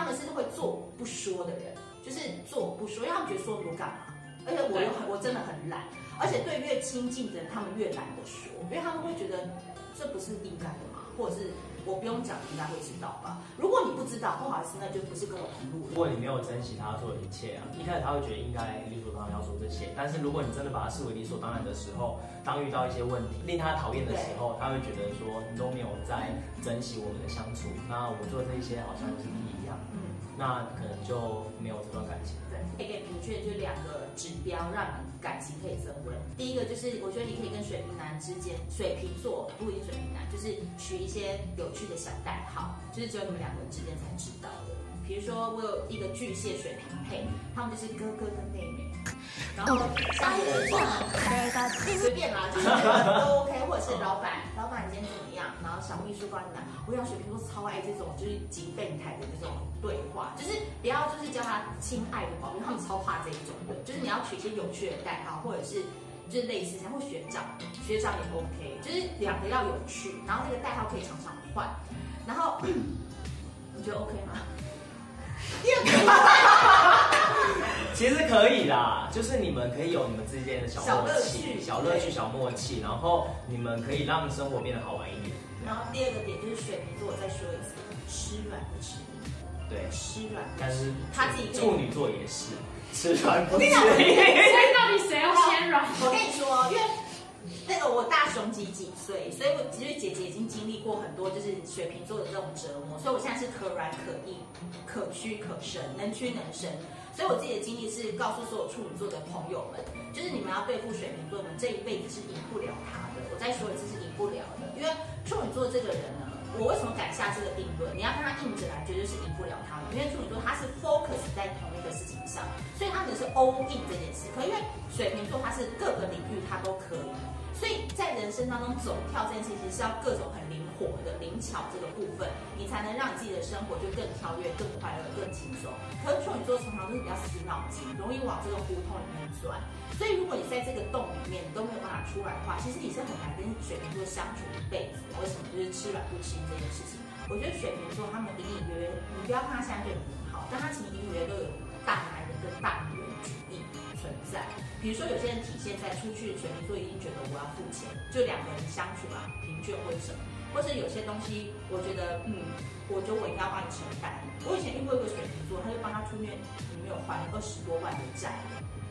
他们是会做不说的人，就是做不说，因为他们觉得说多干嘛？而且我又很，我真的很懒，而且对越亲近的人，他们越懒得说，因为他们会觉得这不是应该的嘛，或者是。我不用讲，你应该会知道吧？如果你不知道，不好意思，那就不是跟我同路。如果你没有珍惜他做的一切啊，一开始他会觉得应该理所当然要说这些。但是如果你真的把他视为理所当然的时候，当遇到一些问题令他讨厌的时候，他会觉得说你都没有在珍惜我们的相处。那我做这一些好像是不一样，嗯，那可能就没有这段感情。对，可以给明确就两个指标，让你感情可以增温。第一个就是，我觉得你可以跟水瓶男之间，水瓶座不一定水瓶男，就是取一些有趣的小代号，就是只有你们两个人之间才知道的。比如说，我有一个巨蟹水瓶配，他们就是哥哥跟妹妹。然后像有人随便啦，就是都 OK，或者是老板，老板你今天怎么样？然后小秘书帮你拿。我想水瓶座超爱这种就是警备台的这种对话，就是不要就是叫他亲爱的宝贝，他们超怕这一种的，就是你要取一些有趣的代号，或者是就是类似像或学长，学长也 OK，就是两个要有趣，然后这个代号可以常常换，然后你觉得 OK 吗？第二个。其实可以啦，就是你们可以有你们之间的小默契、小乐趣、小默契，然后你们可以让生活变得好玩一点。然后第二个点就是水瓶座，我再说一次，吃软不吃硬。对，吃软。但是他自己处女座也是吃软不吃硬。所以到底谁要先软？我跟你说，因为。那个我大熊几几岁，所以我其实姐姐已经经历过很多，就是水瓶座的这种折磨，所以我现在是可软可硬，可屈可伸，能屈能伸。所以我自己的经历是告诉所有处女座的朋友们，就是你们要对付水瓶座们，这一辈子是赢不了他的。我再说一次，是赢不了的，因为处女座这个人呢，我为什么敢下这个定论？你要看他硬着来，绝对是赢不了他的，因为处女座他是 focus 在同一个事情上，所以他们是 all in 这件事。可因为水瓶座他是各个领域他都可以。所以在人生当中走跳这件事情是要各种很灵活的灵巧这个部分，你才能让你自己的生活就更跳跃、更快乐、更轻松。可是处女座常常都是比较死脑筋，容易往这个胡同里面钻。所以如果你在这个洞里面你都没有办法出来的话，其实你是很难跟水瓶座相处一辈子。为什么？就是吃软不吃硬这件事情。我觉得水瓶座他们隐隐约约，你不要看他现在对你很好，但他其实隐隐约约都有大男人跟大女人主义存在。比如说，有些人体现在出去，水瓶座一定觉得我要付钱，就两个人相处啊，平均或者什么，或是有些东西，我觉得，嗯，我觉得我应该要帮你承担。我以前遇过一个水瓶座，他就帮他出面，女朋友还了二十多万的债，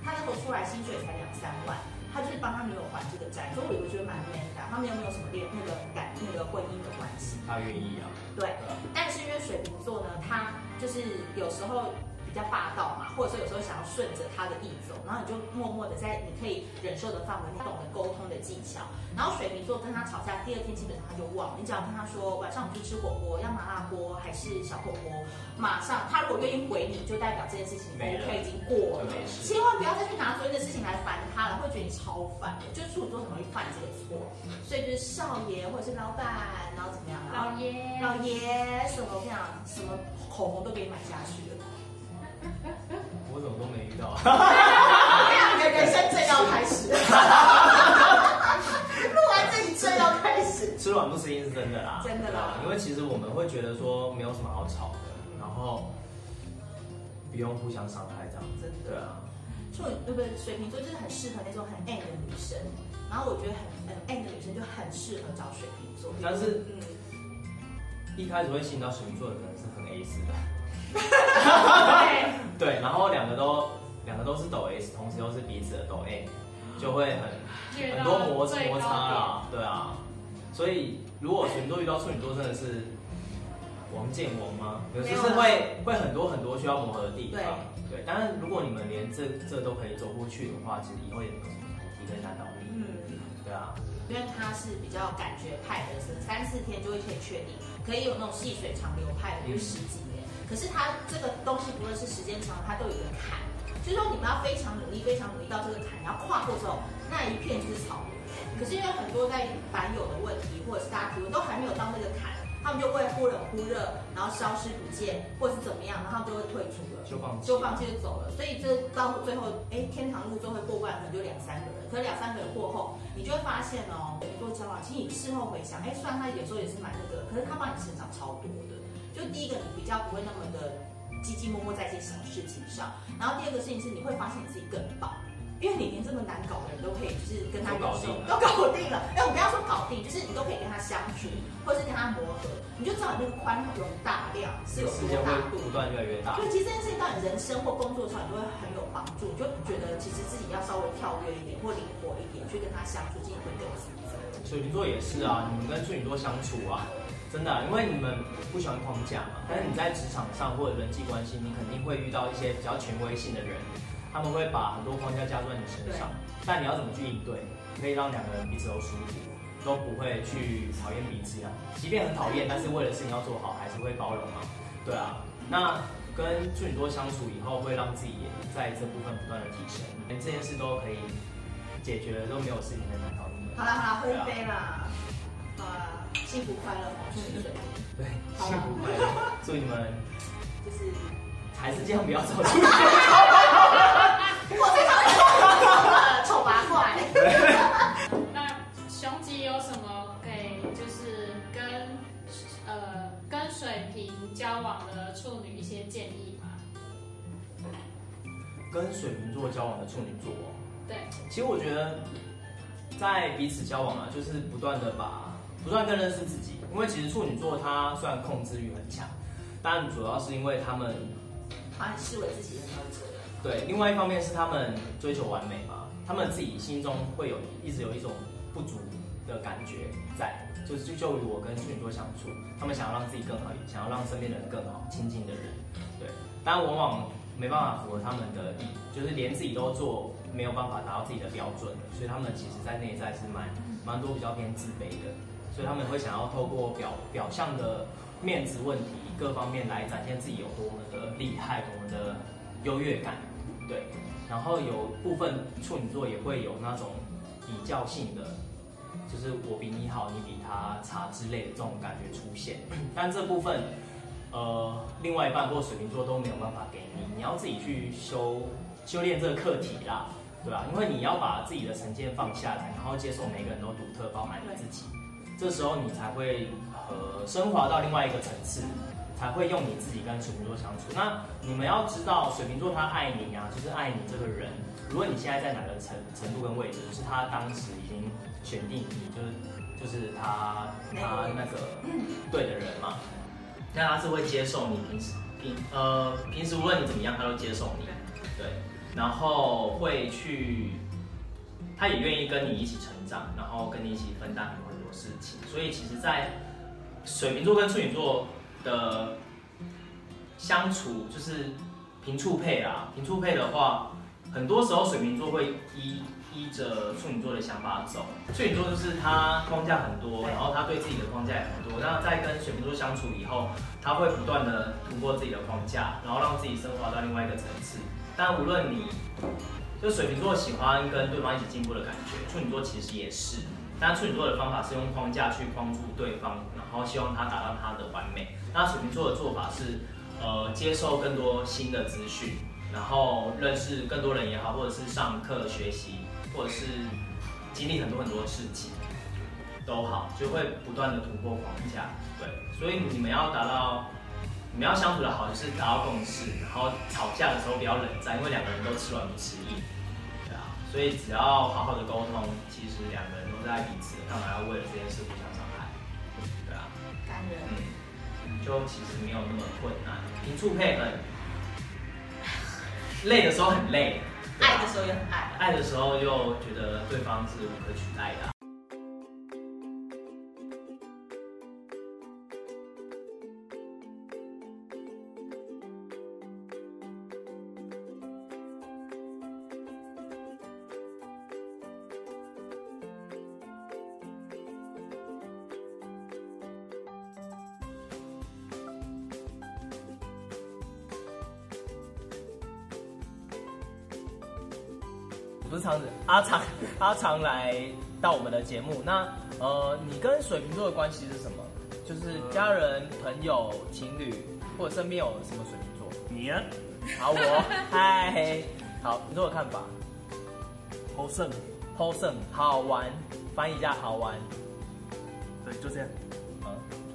他那时候出来薪水才两三万，他就是帮他女友还这个债，所以我觉得蛮 man 的。他们有没有什么恋那个感那个婚姻的关系？他愿意啊。对，但是因为水瓶座呢，他就是有时候。比较霸道嘛，或者说有时候想要顺着他的意走，然后你就默默的在你可以忍受的范围内懂得沟通的技巧。然后水瓶座跟他吵架，第二天基本上他就忘了。你只要跟他说晚上我们去吃火锅，要麻辣锅还是小火锅，马上他如果愿意回你，就代表这件事情 OK 已经过了。千万不要再去拿昨天的事情来烦他了，会觉得你超烦的。就是处女座很容易犯这个错，所以就是少爷或者是老板，然后怎么样？老爷，老爷什么我跟你讲，什么口红都给你买下去了。我怎么都没遇到？你的人生正要开始，录完这一正要开始。吃软不吃硬是真的啦，真的啦。因为其实我们会觉得说没有什么好吵的，然后不用互相伤害这样子。对啊，处女对不对？水瓶座就是很适合那种很 M 的女生，然后我觉得很很 M 的女生就很适合找水瓶座。但是，嗯，一开始会吸引到水瓶座的可能是很 A 式的。对，然后两个都两个都是抖 S，同时又是彼此的抖 A，就会很很多摩摩擦啦，对啊。所以如果水瓶座遇到处女座，真的是王见王吗？有时是会会很多很多需要磨合的地方。对，但是如果你们连这这都可以走过去的话，其实以后也没有什么提升他动力。嗯，对啊。因为他是比较感觉派的，是三四天就会可以确定，可以有那种细水长流派的，就是十几年。可是他这个东西，不论是时间长，它都有个坎，就是说你们要非常努力，非常努力到这个坎，你要跨过之后，那一片就是草原。可是因为很多在版友的问题，或者是大家提问都还没有到那个坎，他们就会忽冷忽热，然后消失不见，或者是怎么样，然后就会退出了，就放，就放弃就走了。所以这到最后，哎，天堂路就会过关，可能就两三个人。可是两三个人过后，你就会发现哦，很多交往，其实你事后回想，哎，虽然他有时候也是蛮那个，可是他帮你成长超多的。就第一个，你比较不会那么的唧唧摸摸在一些小事情上。然后第二个事情是，你会发现你自己更棒。因为你连这么难搞的人都可以，就是跟他搞定，都搞定了。哎，我不要说搞定，就是你都可以跟他相处，或者是跟他磨合，你就知道你那个宽容大量是有多大度，不断越来越大。就其实这件事情到你人生或工作上，你都会很有帮助。你就觉得其实自己要稍微跳跃一点或灵活一点，去跟他相处，自己会更自在。水瓶座也是啊，你们跟处女座相处啊，真的、啊，因为你们不喜欢框架嘛。但是你在职场上或者人际关系，你肯定会遇到一些比较权威性的人。他们会把很多框架加在你身上，但你要怎么去应对，可以让两个人彼此都舒服，都不会去讨厌彼此啊。即便很讨厌，但是为了事情要做好，还是会包容嘛。对啊，那跟处女座相处以后，会让自己也在这部分不断的提升，连这件事都可以解决了，都没有事情可以难倒你们。好了好了，喝一杯啦，好啦，幸福快乐，祝你们对，幸福快乐，祝你们就是还是这样，不要走出我最讨厌丑八怪。那雄吉有什么给就是跟呃跟水瓶交往的处女一些建议吗？跟水瓶座交往的处女座，对，其实我觉得在彼此交往啊，就是不断的把不断更认识自己，因为其实处女座他虽然控制欲很强，但主要是因为他们把你视为自己的标准。对，另外一方面是他们追求完美嘛，他们自己心中会有一直有一种不足的感觉在，就是就就与我跟处女座相处，他们想要让自己更好，想要让身边的人更好，亲近的人，对，但往往没办法符合他们的意，就是连自己都做没有办法达到自己的标准，所以他们其实在内在是蛮蛮多比较偏自卑的，所以他们会想要透过表表象的面子问题各方面来展现自己有多么的厉害，多么的优越感。对，然后有部分处女座也会有那种比较性的，就是我比你好，你比他差之类的这种感觉出现。但这部分，呃，另外一半或水瓶座都没有办法给你，你要自己去修修炼这个课题啦，对吧？因为你要把自己的成见放下来，然后接受每个人都独特，包含你自己，这时候你才会呃升华到另外一个层次。才会用你自己跟水瓶座相处。那你们要知道，水瓶座他爱你啊，就是爱你这个人。如果你现在在哪个程程度跟位置，就是他当时已经选定你，就是就是他他那个对的人嘛。那他是会接受你平时平呃平时无论你怎么样，他都接受你。对，然后会去，他也愿意跟你一起成长，然后跟你一起分担很多很多事情。所以其实，在水瓶座跟处女座。的相处就是平处配啦，平处配的话，很多时候水瓶座会依依着处女座的想法走。处女座就是他框架很多，然后他对自己的框架也很多。那在跟水瓶座相处以后，他会不断的突破自己的框架，然后让自己升华到另外一个层次。但无论你，就水瓶座喜欢跟对方一起进步的感觉，处女座其实也是。但处女座的方法是用框架去框住对方，然后希望他达到他的完美。那水瓶座的做法是，呃，接受更多新的资讯，然后认识更多人也好，或者是上课学习，或者是经历很多很多事情，都好，就会不断的突破框架。对，所以你们要达到，你们要相处的好，就是达到共识，然后吵架的时候不要冷战，因为两个人都吃软不吃硬。所以只要好好的沟通，其实两个人都。在彼此，干嘛要为了这件事互相伤害？对啊，感人。嗯，就其实没有那么困难。平处配很累的时候很累，爱的时候也很爱，爱的时候又觉得对方是无可取代的。不是常阿常阿常来到我们的节目，那呃，你跟水瓶座的关系是什么？就是家人、朋友、情侣，或者身边有什么水瓶座？你？好，我嗨，好，你说我看法。好胜，好胜，好玩，翻译一下好玩。对，就这样。